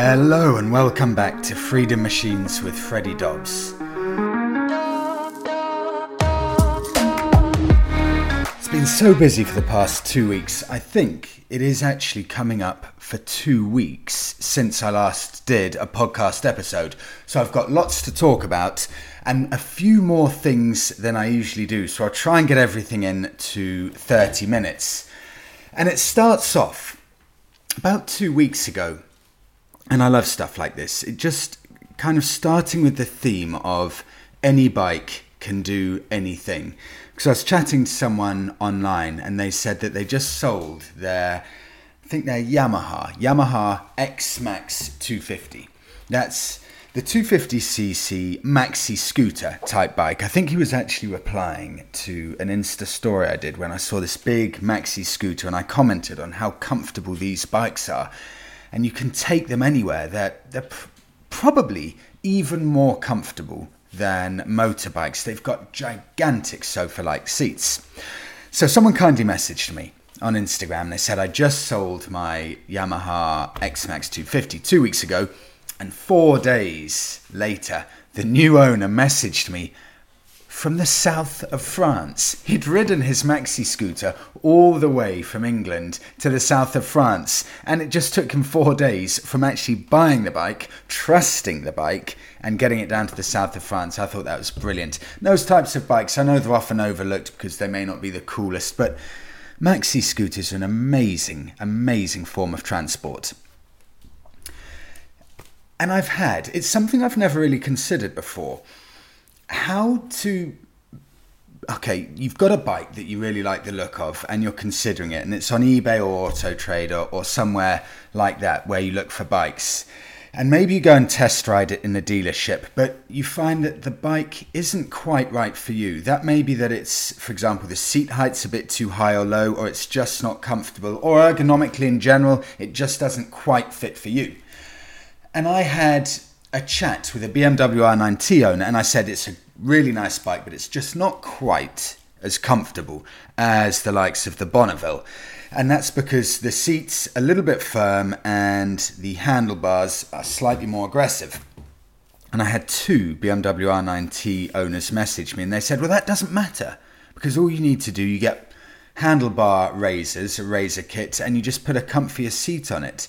Hello and welcome back to Freedom Machines with Freddie Dobbs. It's been so busy for the past two weeks. I think it is actually coming up for two weeks since I last did a podcast episode. So I've got lots to talk about and a few more things than I usually do. So I'll try and get everything in to 30 minutes. And it starts off about two weeks ago and I love stuff like this. It just kind of starting with the theme of any bike can do anything. Because I was chatting to someone online and they said that they just sold their, I think their Yamaha, Yamaha X Max 250. That's the 250cc maxi scooter type bike. I think he was actually replying to an Insta story I did when I saw this big maxi scooter and I commented on how comfortable these bikes are and you can take them anywhere. They're, they're pr- probably even more comfortable than motorbikes. They've got gigantic sofa like seats. So, someone kindly messaged me on Instagram. They said, I just sold my Yamaha XMAX 250 two weeks ago, and four days later, the new owner messaged me from the south of France. He'd ridden his maxi scooter all the way from England to the south of France, and it just took him four days from actually buying the bike, trusting the bike, and getting it down to the south of France. I thought that was brilliant. Those types of bikes, I know they're often overlooked because they may not be the coolest, but maxi scooters are an amazing, amazing form of transport. And I've had, it's something I've never really considered before how to okay, you've got a bike that you really like the look of and you're considering it, and it's on eBay or Auto Trader or, or somewhere like that where you look for bikes. And maybe you go and test ride it in the dealership, but you find that the bike isn't quite right for you. That may be that it's, for example, the seat height's a bit too high or low, or it's just not comfortable, or ergonomically in general, it just doesn't quite fit for you. And I had a chat with a BMW R9T owner, and I said it's a really nice bike, but it's just not quite as comfortable as the likes of the Bonneville. And that's because the seat's a little bit firm and the handlebars are slightly more aggressive. And I had two BMW R9T owners message me and they said, Well, that doesn't matter because all you need to do, you get handlebar risers, a riser kit, and you just put a comfier seat on it.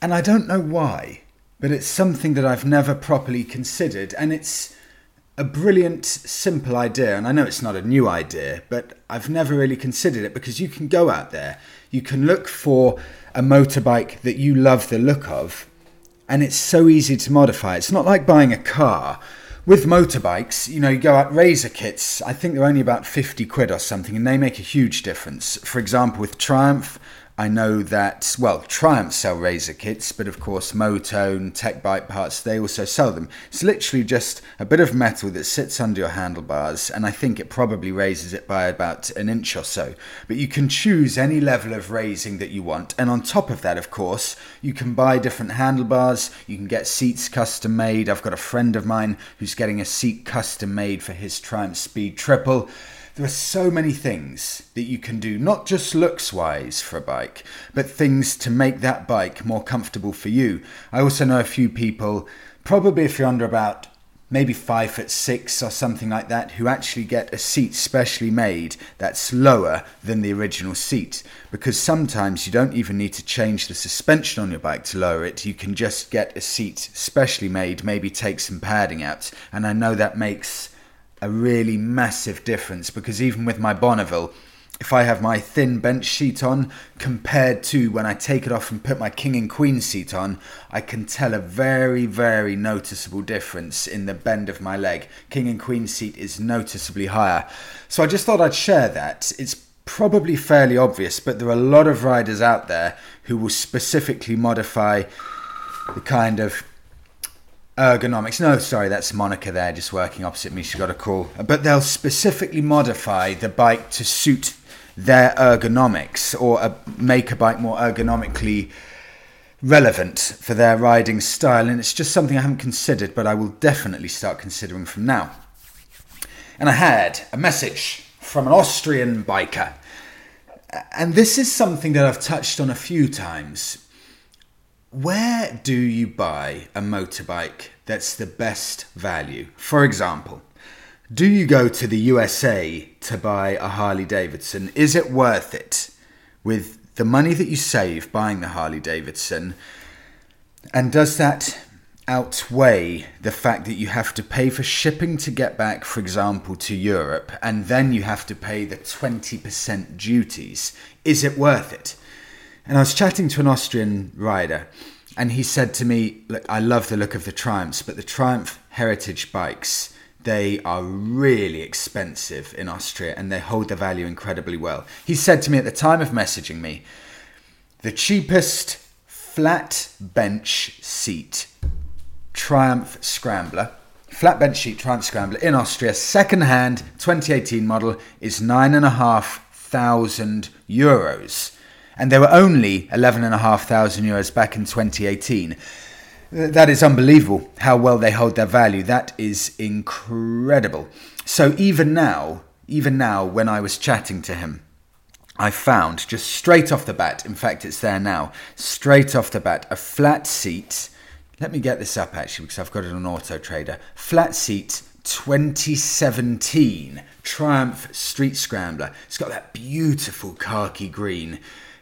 And I don't know why, but it's something that I've never properly considered. And it's a brilliant, simple idea. And I know it's not a new idea, but I've never really considered it because you can go out there, you can look for a motorbike that you love the look of, and it's so easy to modify. It's not like buying a car. With motorbikes, you know, you go out riser kits, I think they're only about 50 quid or something, and they make a huge difference. For example, with Triumph, I know that, well, Triumph sell riser kits, but of course, Motone, Tech Bike Parts, they also sell them. It's literally just a bit of metal that sits under your handlebars, and I think it probably raises it by about an inch or so. But you can choose any level of raising that you want, and on top of that, of course, you can buy different handlebars, you can get seats custom made. I've got a friend of mine who's getting a seat custom made for his Triumph Speed Triple. There are so many things that you can do, not just looks wise for a bike, but things to make that bike more comfortable for you. I also know a few people, probably if you're under about maybe five foot six or something like that, who actually get a seat specially made that's lower than the original seat. Because sometimes you don't even need to change the suspension on your bike to lower it, you can just get a seat specially made, maybe take some padding out. And I know that makes a really massive difference because even with my Bonneville, if I have my thin bench seat on compared to when I take it off and put my king and queen seat on, I can tell a very, very noticeable difference in the bend of my leg. King and queen seat is noticeably higher. So I just thought I'd share that. It's probably fairly obvious, but there are a lot of riders out there who will specifically modify the kind of ergonomics. No, sorry, that's Monica there, just working opposite me. She got a call. But they'll specifically modify the bike to suit their ergonomics or uh, make a bike more ergonomically relevant for their riding style. And it's just something I haven't considered, but I will definitely start considering from now. And I had a message from an Austrian biker. And this is something that I've touched on a few times where do you buy a motorbike that's the best value? For example, do you go to the USA to buy a Harley Davidson? Is it worth it with the money that you save buying the Harley Davidson? And does that outweigh the fact that you have to pay for shipping to get back, for example, to Europe, and then you have to pay the 20% duties? Is it worth it? And I was chatting to an Austrian rider, and he said to me, Look, I love the look of the Triumphs, but the Triumph Heritage bikes, they are really expensive in Austria and they hold their value incredibly well. He said to me at the time of messaging me, the cheapest flat bench seat Triumph Scrambler, flat bench seat Triumph Scrambler in Austria, second hand 2018 model, is nine and a half thousand euros and they were only 11,500 euros back in 2018. That is unbelievable how well they hold their value. That is incredible. So even now, even now, when I was chatting to him, I found just straight off the bat, in fact, it's there now, straight off the bat, a flat seat. Let me get this up actually because I've got it on Auto Trader. Flat seat 2017 Triumph Street Scrambler. It's got that beautiful khaki green.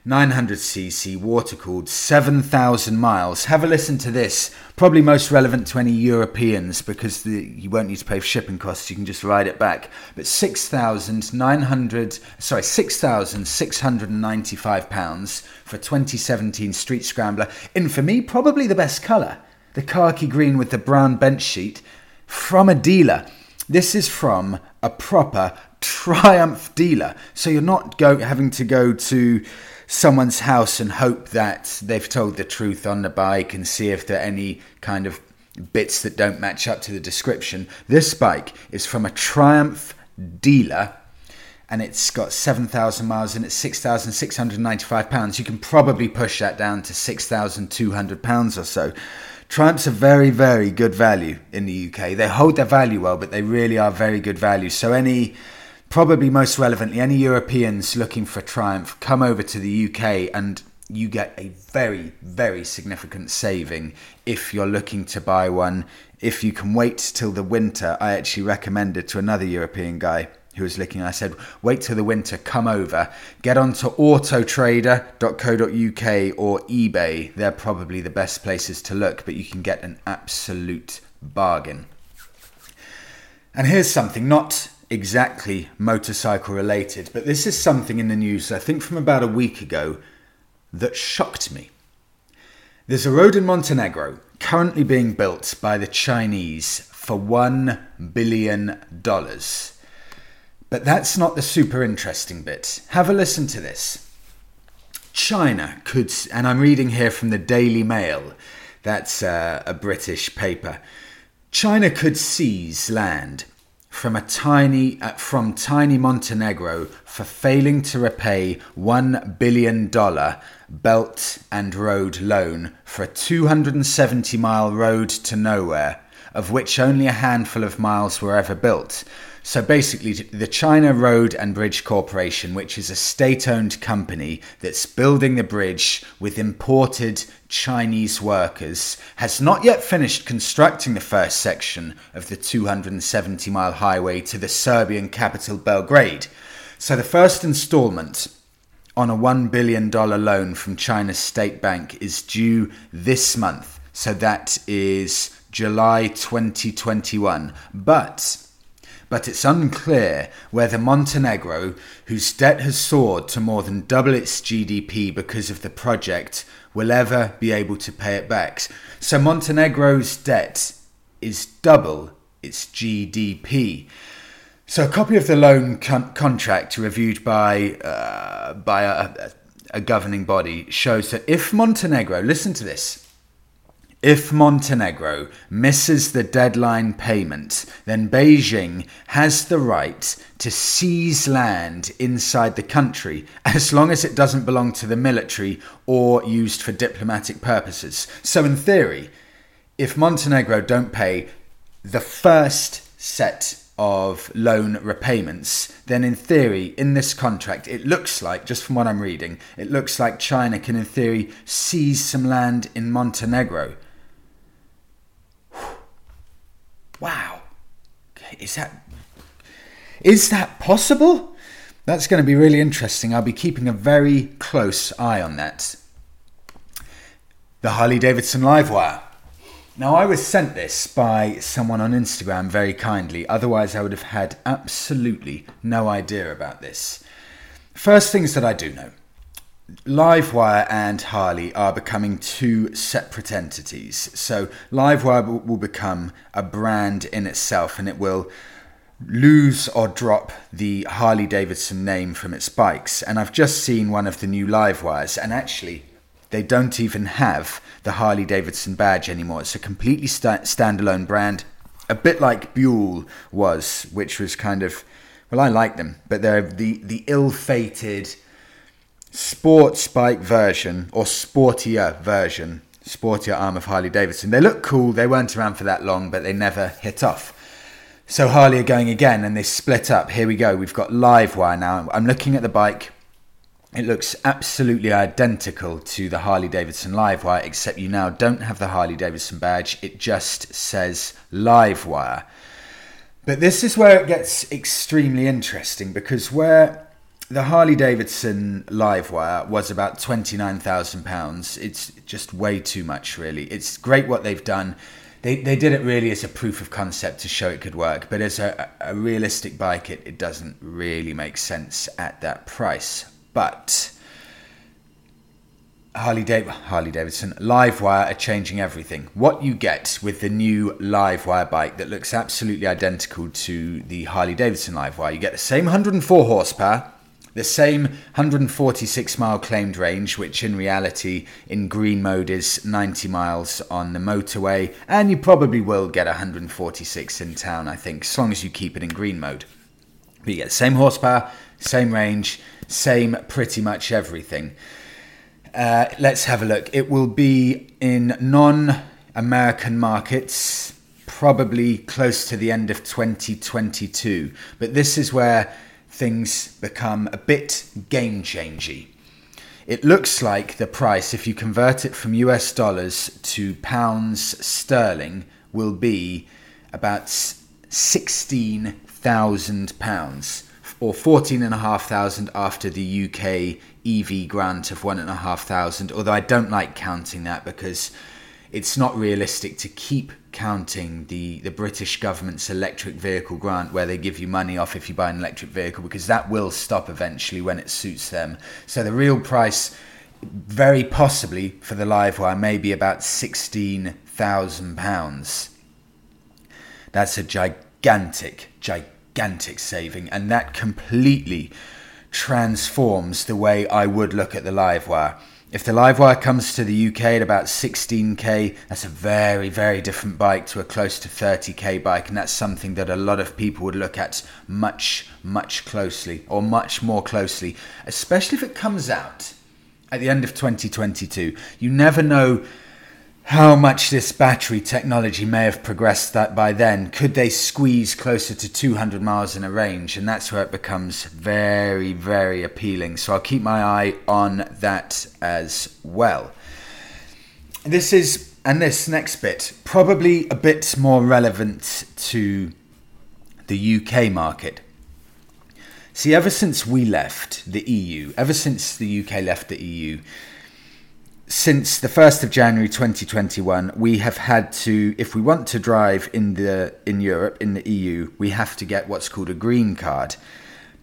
900cc water cooled 7,000 miles. Have a listen to this. Probably most relevant to any Europeans because the, you won't need to pay for shipping costs. You can just ride it back. But 6,900, sorry, 6,695 pounds for 2017 Street Scrambler. In for me, probably the best colour. The khaki green with the brown bench sheet from a dealer. This is from a proper Triumph dealer. So you're not go, having to go to someone's house and hope that they've told the truth on the bike and see if there are any kind of bits that don't match up to the description. This bike is from a Triumph dealer and it's got 7,000 miles and it's 6,695 pounds. You can probably push that down to 6,200 pounds or so. Triumphs are very, very good value in the UK. They hold their value well, but they really are very good value. So any probably most relevantly, any Europeans looking for Triumph come over to the UK and you get a very, very significant saving if you're looking to buy one. If you can wait till the winter, I actually recommended to another European guy who was looking. I said, wait till the winter, come over, get onto autotrader.co.uk or eBay. They're probably the best places to look, but you can get an absolute bargain. And here's something not exactly motorcycle related, but this is something in the news, I think from about a week ago, that shocked me. There's a road in Montenegro currently being built by the Chinese for $1 billion. But that's not the super interesting bit. Have a listen to this. China could, and I'm reading here from the Daily Mail, that's uh, a British paper. China could seize land from a tiny uh, from tiny Montenegro for failing to repay 1 billion dollar belt and road loan for a 270 mile road to nowhere of which only a handful of miles were ever built so basically, the China Road and Bridge Corporation, which is a state owned company that's building the bridge with imported Chinese workers, has not yet finished constructing the first section of the 270 mile highway to the Serbian capital Belgrade. So the first installment on a $1 billion loan from China's state bank is due this month. So that is July 2021. But but it's unclear whether Montenegro, whose debt has soared to more than double its GDP because of the project, will ever be able to pay it back. So Montenegro's debt is double its GDP. So a copy of the loan con- contract reviewed by uh, by a, a governing body shows that if Montenegro, listen to this, if Montenegro misses the deadline payment, then Beijing has the right to seize land inside the country as long as it doesn't belong to the military or used for diplomatic purposes. So, in theory, if Montenegro don't pay the first set of loan repayments, then in theory, in this contract, it looks like, just from what I'm reading, it looks like China can, in theory, seize some land in Montenegro. Wow. Is that is that possible? That's going to be really interesting. I'll be keeping a very close eye on that. The Harley Davidson Livewire. Now, I was sent this by someone on Instagram very kindly, otherwise, I would have had absolutely no idea about this. First things that I do know Livewire and Harley are becoming two separate entities. So Livewire will become a brand in itself and it will lose or drop the Harley Davidson name from its bikes. And I've just seen one of the new Livewires and actually they don't even have the Harley Davidson badge anymore. It's a completely st- standalone brand, a bit like Buell was, which was kind of well, I like them, but they're the the ill-fated sports bike version or sportier version, sportier arm of Harley Davidson. They look cool. They weren't around for that long, but they never hit off. So Harley are going again and they split up. Here we go. We've got Livewire now. I'm looking at the bike. It looks absolutely identical to the Harley Davidson Livewire, except you now don't have the Harley Davidson badge. It just says Livewire. But this is where it gets extremely interesting because where the Harley Davidson Livewire was about £29,000. It's just way too much, really. It's great what they've done. They, they did it really as a proof of concept to show it could work, but as a, a realistic bike, it, it doesn't really make sense at that price. But Harley, Dav- Harley Davidson Livewire are changing everything. What you get with the new Livewire bike that looks absolutely identical to the Harley Davidson Livewire, you get the same 104 horsepower the same 146 mile claimed range, which in reality in green mode is 90 miles on the motorway, and you probably will get 146 in town, I think, as long as you keep it in green mode. But you get the same horsepower, same range, same pretty much everything. Uh, let's have a look. It will be in non American markets probably close to the end of 2022. But this is where things become a bit game changing. It looks like the price, if you convert it from US dollars to pounds sterling, will be about £16,000 or 14,500 after the UK EV grant of 1,500. Although I don't like counting that because it's not realistic to keep counting the, the British government's electric vehicle grant where they give you money off if you buy an electric vehicle because that will stop eventually when it suits them. So the real price, very possibly for the Livewire, may be about £16,000. That's a gigantic, gigantic saving, and that completely transforms the way I would look at the Livewire. If the Livewire comes to the UK at about 16k, that's a very, very different bike to a close to 30k bike, and that's something that a lot of people would look at much, much closely, or much more closely, especially if it comes out at the end of 2022. You never know how much this battery technology may have progressed that by then. Could they squeeze closer to 200 miles in a range? And that's where it becomes very, very appealing. So I'll keep my eye on that as well. This is, and this next bit, probably a bit more relevant to the UK market. See, ever since we left the EU, ever since the UK left the EU, since the 1st of January 2021, we have had to, if we want to drive in the in Europe, in the EU, we have to get what's called a green card.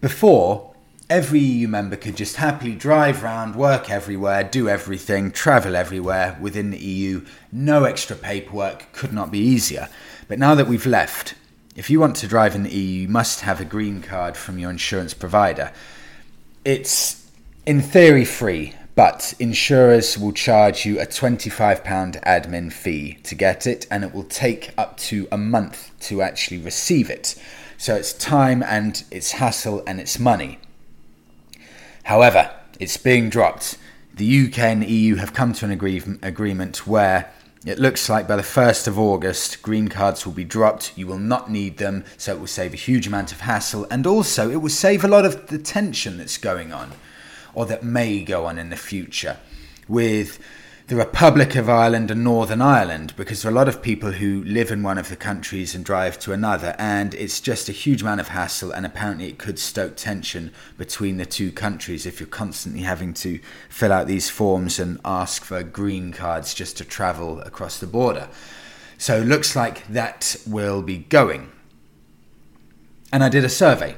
Before, every EU member could just happily drive around, work everywhere, do everything, travel everywhere within the EU. No extra paperwork could not be easier. But now that we've left, if you want to drive in the EU, you must have a green card from your insurance provider. It's in theory free, but insurers will charge you a £25 admin fee to get it, and it will take up to a month to actually receive it. So it's time and it's hassle and it's money. However, it's being dropped. The UK and EU have come to an agree- agreement where it looks like by the 1st of August, green cards will be dropped. You will not need them, so it will save a huge amount of hassle and also it will save a lot of the tension that's going on or that may go on in the future with the Republic of Ireland and Northern Ireland, because there are a lot of people who live in one of the countries and drive to another, and it's just a huge amount of hassle, and apparently it could stoke tension between the two countries if you're constantly having to fill out these forms and ask for green cards just to travel across the border. So it looks like that will be going. And I did a survey,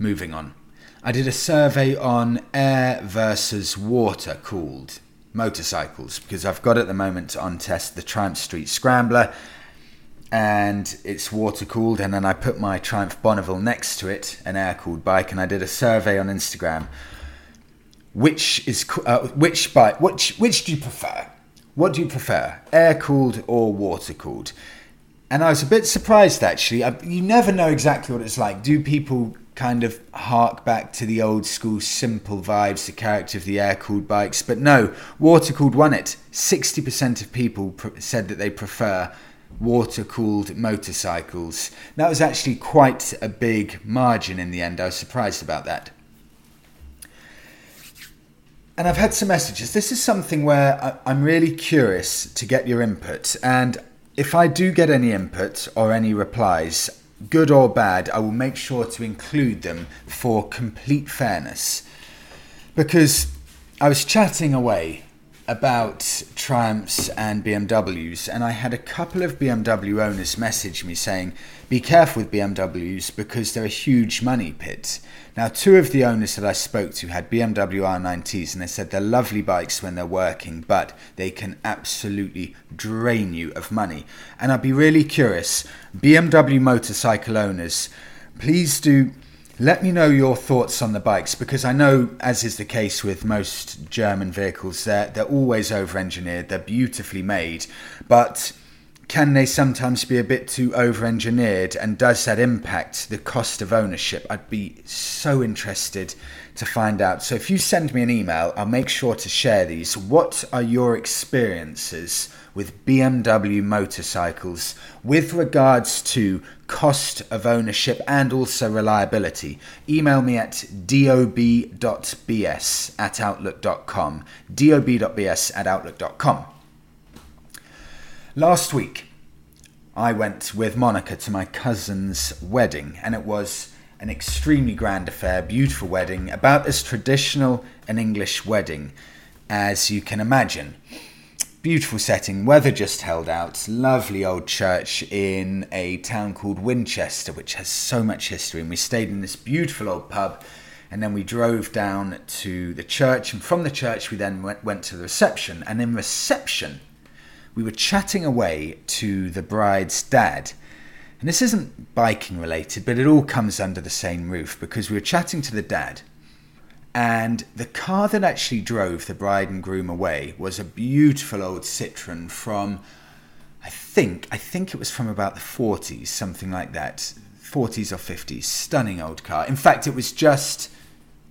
moving on. I did a survey on air versus water cooled motorcycles because I've got at the moment on test the Triumph Street Scrambler and it's water cooled and then I put my Triumph Bonneville next to it, an air cooled bike, and I did a survey on Instagram. Which is uh, which bike? Which which do you prefer? What do you prefer, air cooled or water cooled? And I was a bit surprised actually. I, you never know exactly what it's like. Do people kind of hark back to the old school simple vibes, the character of the air cooled bikes. But no, water cooled won it. 60% of people pr- said that they prefer water cooled motorcycles. That was actually quite a big margin in the end. I was surprised about that. And I've had some messages. This is something where I'm really curious to get your input. And if I do get any input or any replies, good or bad, I will make sure to include them for complete fairness. Because I was chatting away about Triumphs and BMWs, and I had a couple of BMW owners message me saying, Be careful with BMWs because they're a huge money pit. Now, two of the owners that I spoke to had BMW R90s, and they said they're lovely bikes when they're working, but they can absolutely drain you of money. And I'd be really curious, BMW motorcycle owners, please do let me know your thoughts on the bikes because I know, as is the case with most German vehicles, they're, they're always over engineered, they're beautifully made, but can they sometimes be a bit too over engineered and does that impact the cost of ownership? I'd be so interested to find out. So if you send me an email, I'll make sure to share these. What are your experiences with BMW motorcycles with regards to cost of ownership and also reliability. Email me at dob.bs at outlook.com. dob.bs at outlook.com. Last week, I went with Monica to my cousin's wedding, and it was an extremely grand affair, beautiful wedding, about as traditional an English wedding as you can imagine beautiful setting, weather just held out, lovely old church in a town called Winchester, which has so much history. And we stayed in this beautiful old pub, and then we drove down to the church. And from the church, we then went, went to the reception. And in reception, we were chatting away to the bride's dad. And this isn't biking related, but it all comes under the same roof because we were chatting to the dad. And the car that actually drove the bride and groom away was a beautiful old Citroen from, I think, I think it was from about the 40s, something like that. 40s or 50s. Stunning old car. In fact, it was just,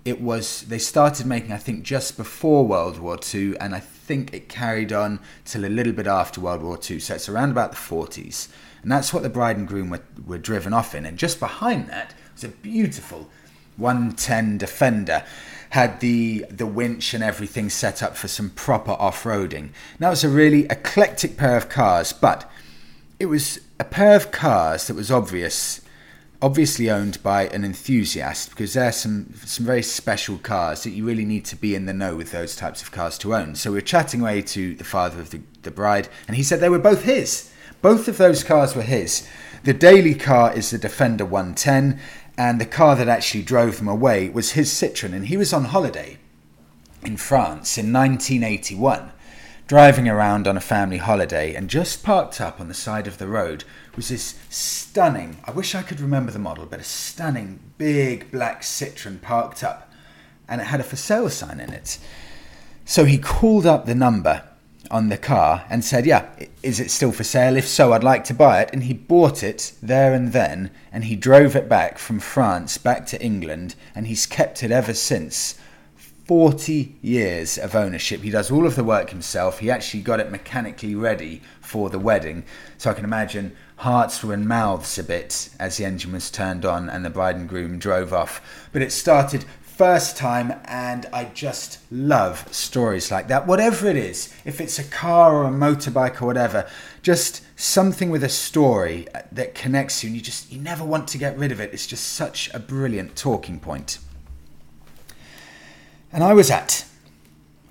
it was, they started making, I think, just before World War II, and I think it carried on till a little bit after World War II. So it's around about the 40s. And that's what the bride and groom were, were driven off in. And just behind that was a beautiful 110 Defender had the the winch and everything set up for some proper off-roading. Now it's a really eclectic pair of cars, but it was a pair of cars that was obvious obviously owned by an enthusiast because there are some some very special cars that you really need to be in the know with those types of cars to own. So we are chatting away to the father of the, the bride and he said they were both his. Both of those cars were his. The daily car is the Defender 110 and the car that actually drove them away was his Citroen, and he was on holiday in France in 1981, driving around on a family holiday, and just parked up on the side of the road was this stunning, I wish I could remember the model, but a stunning big black Citroen parked up, and it had a for sale sign in it. So he called up the number on the car and said, Yeah, is it still for sale? If so, I'd like to buy it. And he bought it there and then, and he drove it back from France back to England, and he's kept it ever since. 40 years of ownership. He does all of the work himself. He actually got it mechanically ready for the wedding. So I can imagine hearts were in mouths a bit as the engine was turned on and the bride and groom drove off. But it started first time, and I just love stories like that. Whatever it is, if it's a car or a motorbike or whatever, just something with a story that connects you, and you just you never want to get rid of it. It's just such a brilliant talking point. And I was at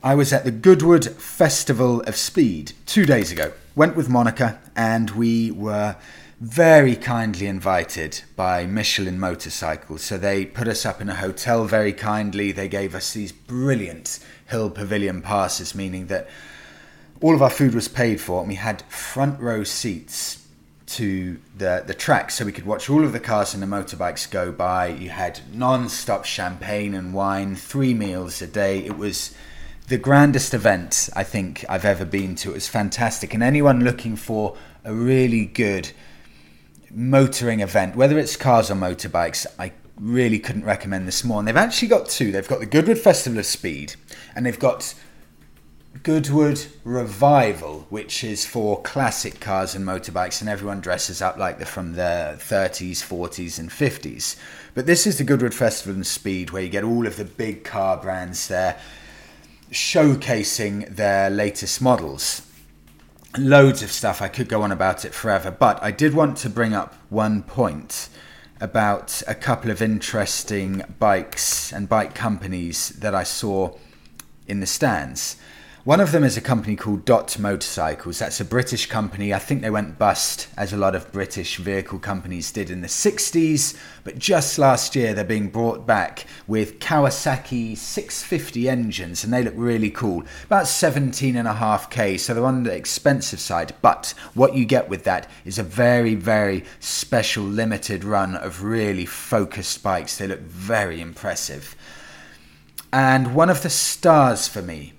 I was at the Goodwood Festival of Speed two days ago. Went with Monica, and we were very kindly invited by Michelin Motorcycles. So they put us up in a hotel very kindly. They gave us these brilliant Hill Pavilion passes, meaning that all of our food was paid for and we had front row seats to the, the track so we could watch all of the cars and the motorbikes go by. You had non stop champagne and wine, three meals a day. It was the grandest event I think I've ever been to. It was fantastic. And anyone looking for a really good motoring event, whether it's cars or motorbikes, I really couldn't recommend this more. And they've actually got two. They've got the Goodwood Festival of Speed, and they've got Goodwood Revival, which is for classic cars and motorbikes, and everyone dresses up like they're from the 30s, 40s, and 50s. But this is the Goodwood Festival of Speed, where you get all of the big car brands there showcasing their latest models loads of stuff. I could go on about it forever, but I did want to bring up one point about a couple of interesting bikes and bike companies that I saw in the stands. One of them is a company called Dot Motorcycles. That's a British company. I think they went bust, as a lot of British vehicle companies did in the 60s. But just last year, they're being brought back with Kawasaki 650 engines, and they look really cool. About 17.5k, so they're on the expensive side. But what you get with that is a very, very special limited run of really focused bikes. They look very impressive. And one of the stars for me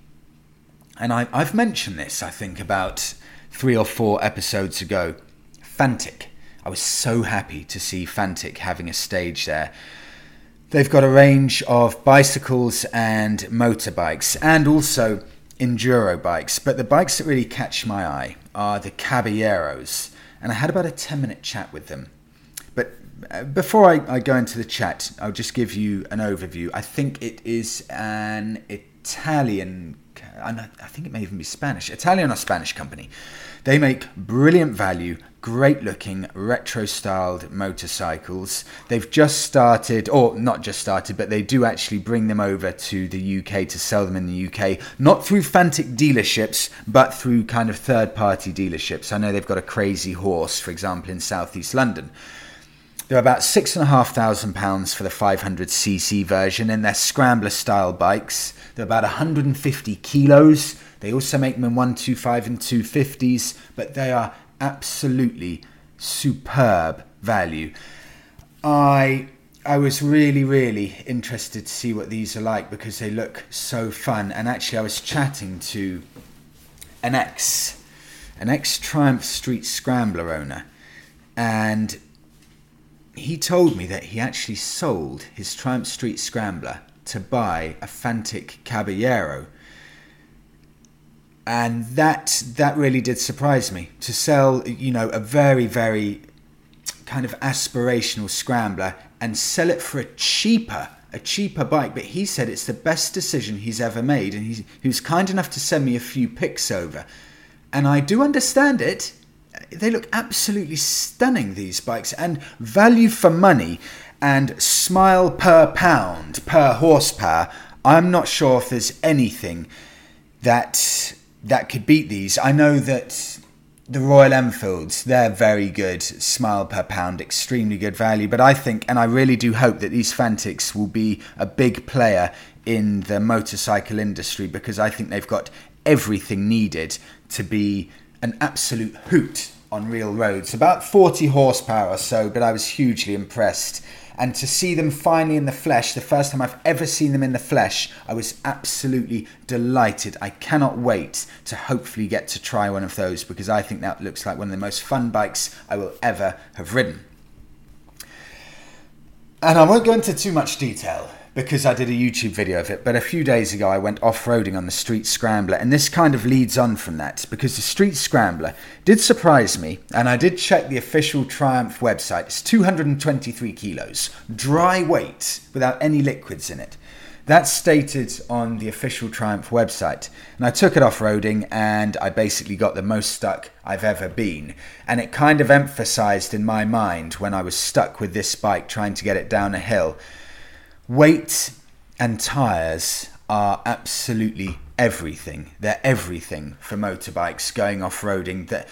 and I, have mentioned this, I think, about three or four episodes ago. Fantic. I was so happy to see Fantic having a stage there. They've got a range of bicycles and motorbikes, and also enduro bikes. But the bikes that really catch my eye are the Caballeros, and I had about a 10 minute chat with them. But uh, before I, I go into the chat, I'll just give you an overview. I think it is an Italian and I think it may even be Spanish, Italian or Spanish company. They make brilliant value, great looking, retro styled motorcycles. They've just started, or not just started, but they do actually bring them over to the UK to sell them in the UK, not through Fantic dealerships, but through kind of third party dealerships. I know they've got a crazy horse, for example, in southeast London. They're about six and a half thousand pounds for the 500cc version, and they're scrambler style bikes. They're about 150 kilos. They also make them in 125 and 250s, but they are absolutely superb value. I I was really, really interested to see what these are like because they look so fun. And actually, I was chatting to an ex, an ex Triumph Street Scrambler owner, and he told me that he actually sold his Triumph Street Scrambler to buy a Fantic Caballero. And that that really did surprise me to sell, you know, a very very kind of aspirational scrambler and sell it for a cheaper a cheaper bike. But he said it's the best decision he's ever made and he, he was kind enough to send me a few pics over. And i do understand it they look absolutely stunning these bikes and value for money and smile per pound per horsepower i'm not sure if there's anything that that could beat these i know that the Royal Enfields, they're very good. Smile per pound, extremely good value. But I think, and I really do hope that these Fantics will be a big player in the motorcycle industry because I think they've got everything needed to be an absolute hoot on real roads. About 40 horsepower or so, but I was hugely impressed and to see them finally in the flesh, the first time I've ever seen them in the flesh, I was absolutely delighted. I cannot wait to hopefully get to try one of those because I think that looks like one of the most fun bikes I will ever have ridden. And I won't go into too much detail because I did a YouTube video of it. But a few days ago, I went off roading on the Street Scrambler, and this kind of leads on from that because the Street Scrambler did surprise me, and I did check the official Triumph website. It's 223 kilos, dry weight without any liquids in it. That's stated on the official Triumph website. And I took it off roading and I basically got the most stuck I've ever been. And it kind of emphasized in my mind when I was stuck with this bike trying to get it down a hill weight and tyres are absolutely everything. They're everything for motorbikes going off roading. That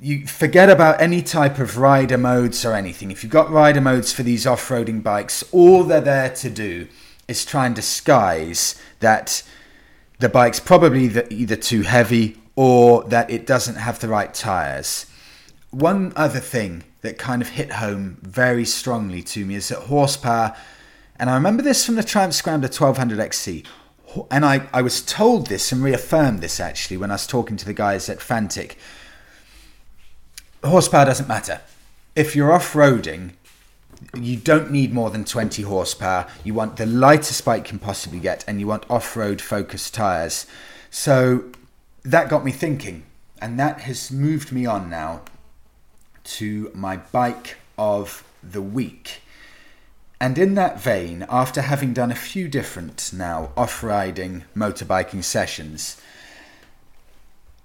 you forget about any type of rider modes or anything. If you've got rider modes for these off roading bikes, all they're there to do is try and disguise that the bike's probably either too heavy or that it doesn't have the right tyres. One other thing that kind of hit home very strongly to me is that horsepower and I remember this from the Triumph Scrambler 1200XC. And I, I was told this and reaffirmed this actually when I was talking to the guys at Fantic. Horsepower doesn't matter. If you're off roading, you don't need more than 20 horsepower. You want the lightest bike you can possibly get, and you want off road focused tyres. So that got me thinking, and that has moved me on now to my bike of the week. And in that vein, after having done a few different now off riding motorbiking sessions,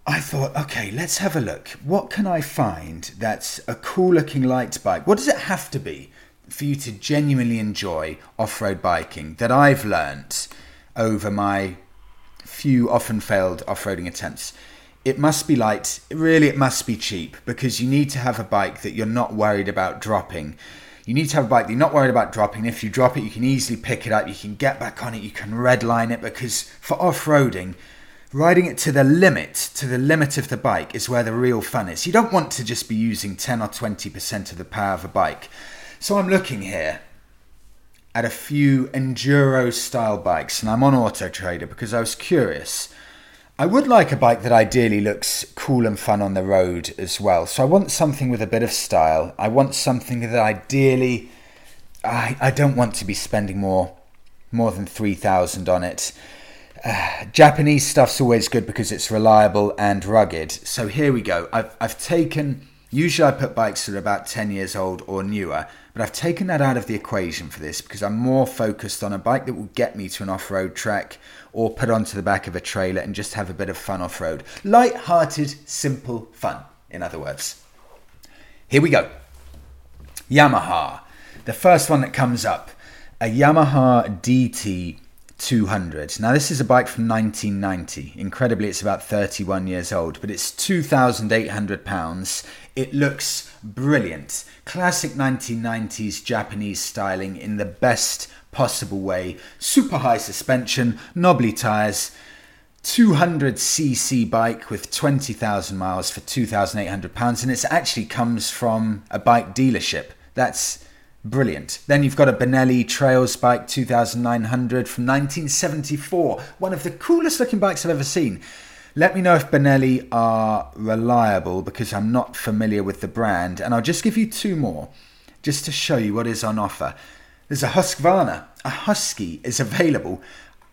I thought, okay, let's have a look. What can I find that's a cool looking light bike? What does it have to be for you to genuinely enjoy off road biking that I've learnt over my few often failed off roading attempts? It must be light, really, it must be cheap because you need to have a bike that you're not worried about dropping you need to have a bike that you're not worried about dropping. If you drop it, you can easily pick it up. You can get back on it. You can redline it because for off-roading, riding it to the limit, to the limit of the bike, is where the real fun is. You don't want to just be using 10 or 20% of the power of a bike. So I'm looking here at a few enduro style bikes, and I'm on Auto Trader because I was curious I would like a bike that ideally looks cool and fun on the road as well. So I want something with a bit of style. I want something that ideally I, I don't want to be spending more more than 3000 on it. Uh, Japanese stuff's always good because it's reliable and rugged. So here we go. I've, I've taken, usually I put bikes that are about 10 years old or newer, but I've taken that out of the equation for this because I'm more focused on a bike that will get me to an off road track or put onto the back of a trailer and just have a bit of fun off road. Light hearted, simple fun, in other words. Here we go Yamaha. The first one that comes up a Yamaha DT 200. Now, this is a bike from 1990. Incredibly, it's about 31 years old, but it's 2,800 pounds. It looks brilliant. Classic 1990s Japanese styling in the best possible way. Super high suspension, knobbly tyres, 200cc bike with 20,000 miles for £2,800, and it actually comes from a bike dealership. That's Brilliant. Then you've got a Benelli Trails Bike 2900 from 1974. One of the coolest looking bikes I've ever seen. Let me know if Benelli are reliable because I'm not familiar with the brand. And I'll just give you two more just to show you what is on offer. There's a Husqvarna. A Husky is available.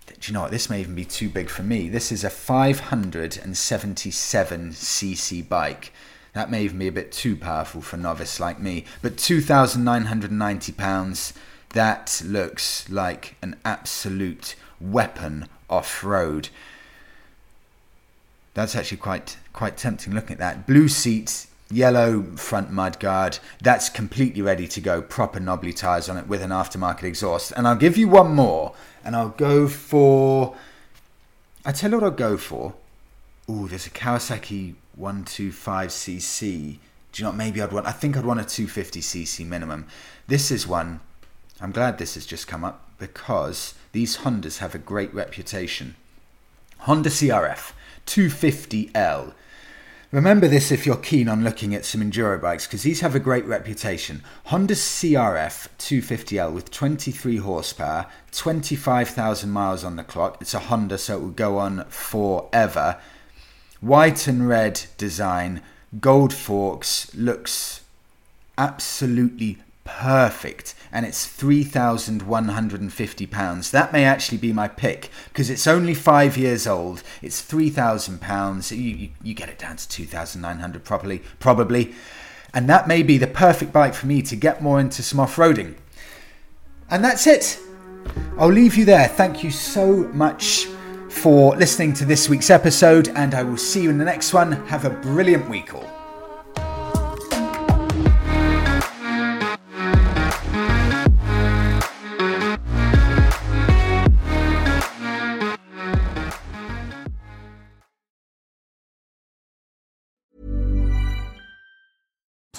Do you know what? This may even be too big for me. This is a 577cc bike. That may even be a bit too powerful for a novice like me. But £2,990, that looks like an absolute weapon off road. That's actually quite quite tempting looking at that. Blue seats, yellow front mudguard. That's completely ready to go. Proper knobbly tyres on it with an aftermarket exhaust. And I'll give you one more, and I'll go for. I tell you what I'll go for. Ooh, there's a Kawasaki 125cc. Do you know? Maybe I'd want. I think I'd want a 250cc minimum. This is one. I'm glad this has just come up because these Hondas have a great reputation. Honda CRF 250L. Remember this if you're keen on looking at some enduro bikes because these have a great reputation. Honda CRF 250L with 23 horsepower, 25,000 miles on the clock. It's a Honda, so it will go on forever. White and red design, gold forks, looks absolutely perfect and it's £3,150. That may actually be my pick because it's only five years old. It's £3,000. You, you, you, get it down to 2900 probably, probably. And that may be the perfect bike for me to get more into some off roading. And that's it. I'll leave you there. Thank you so much for listening to this week's episode, and I will see you in the next one. Have a brilliant week all.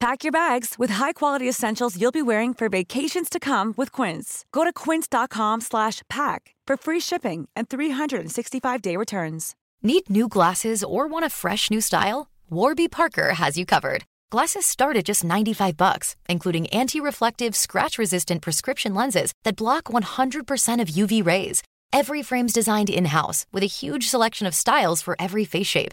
Pack your bags with high-quality essentials you'll be wearing for vacations to come with Quince. Go to quince.com/pack for free shipping and 365-day returns. Need new glasses or want a fresh new style? Warby Parker has you covered. Glasses start at just 95 bucks, including anti-reflective, scratch-resistant prescription lenses that block 100% of UV rays. Every frame's designed in-house with a huge selection of styles for every face shape.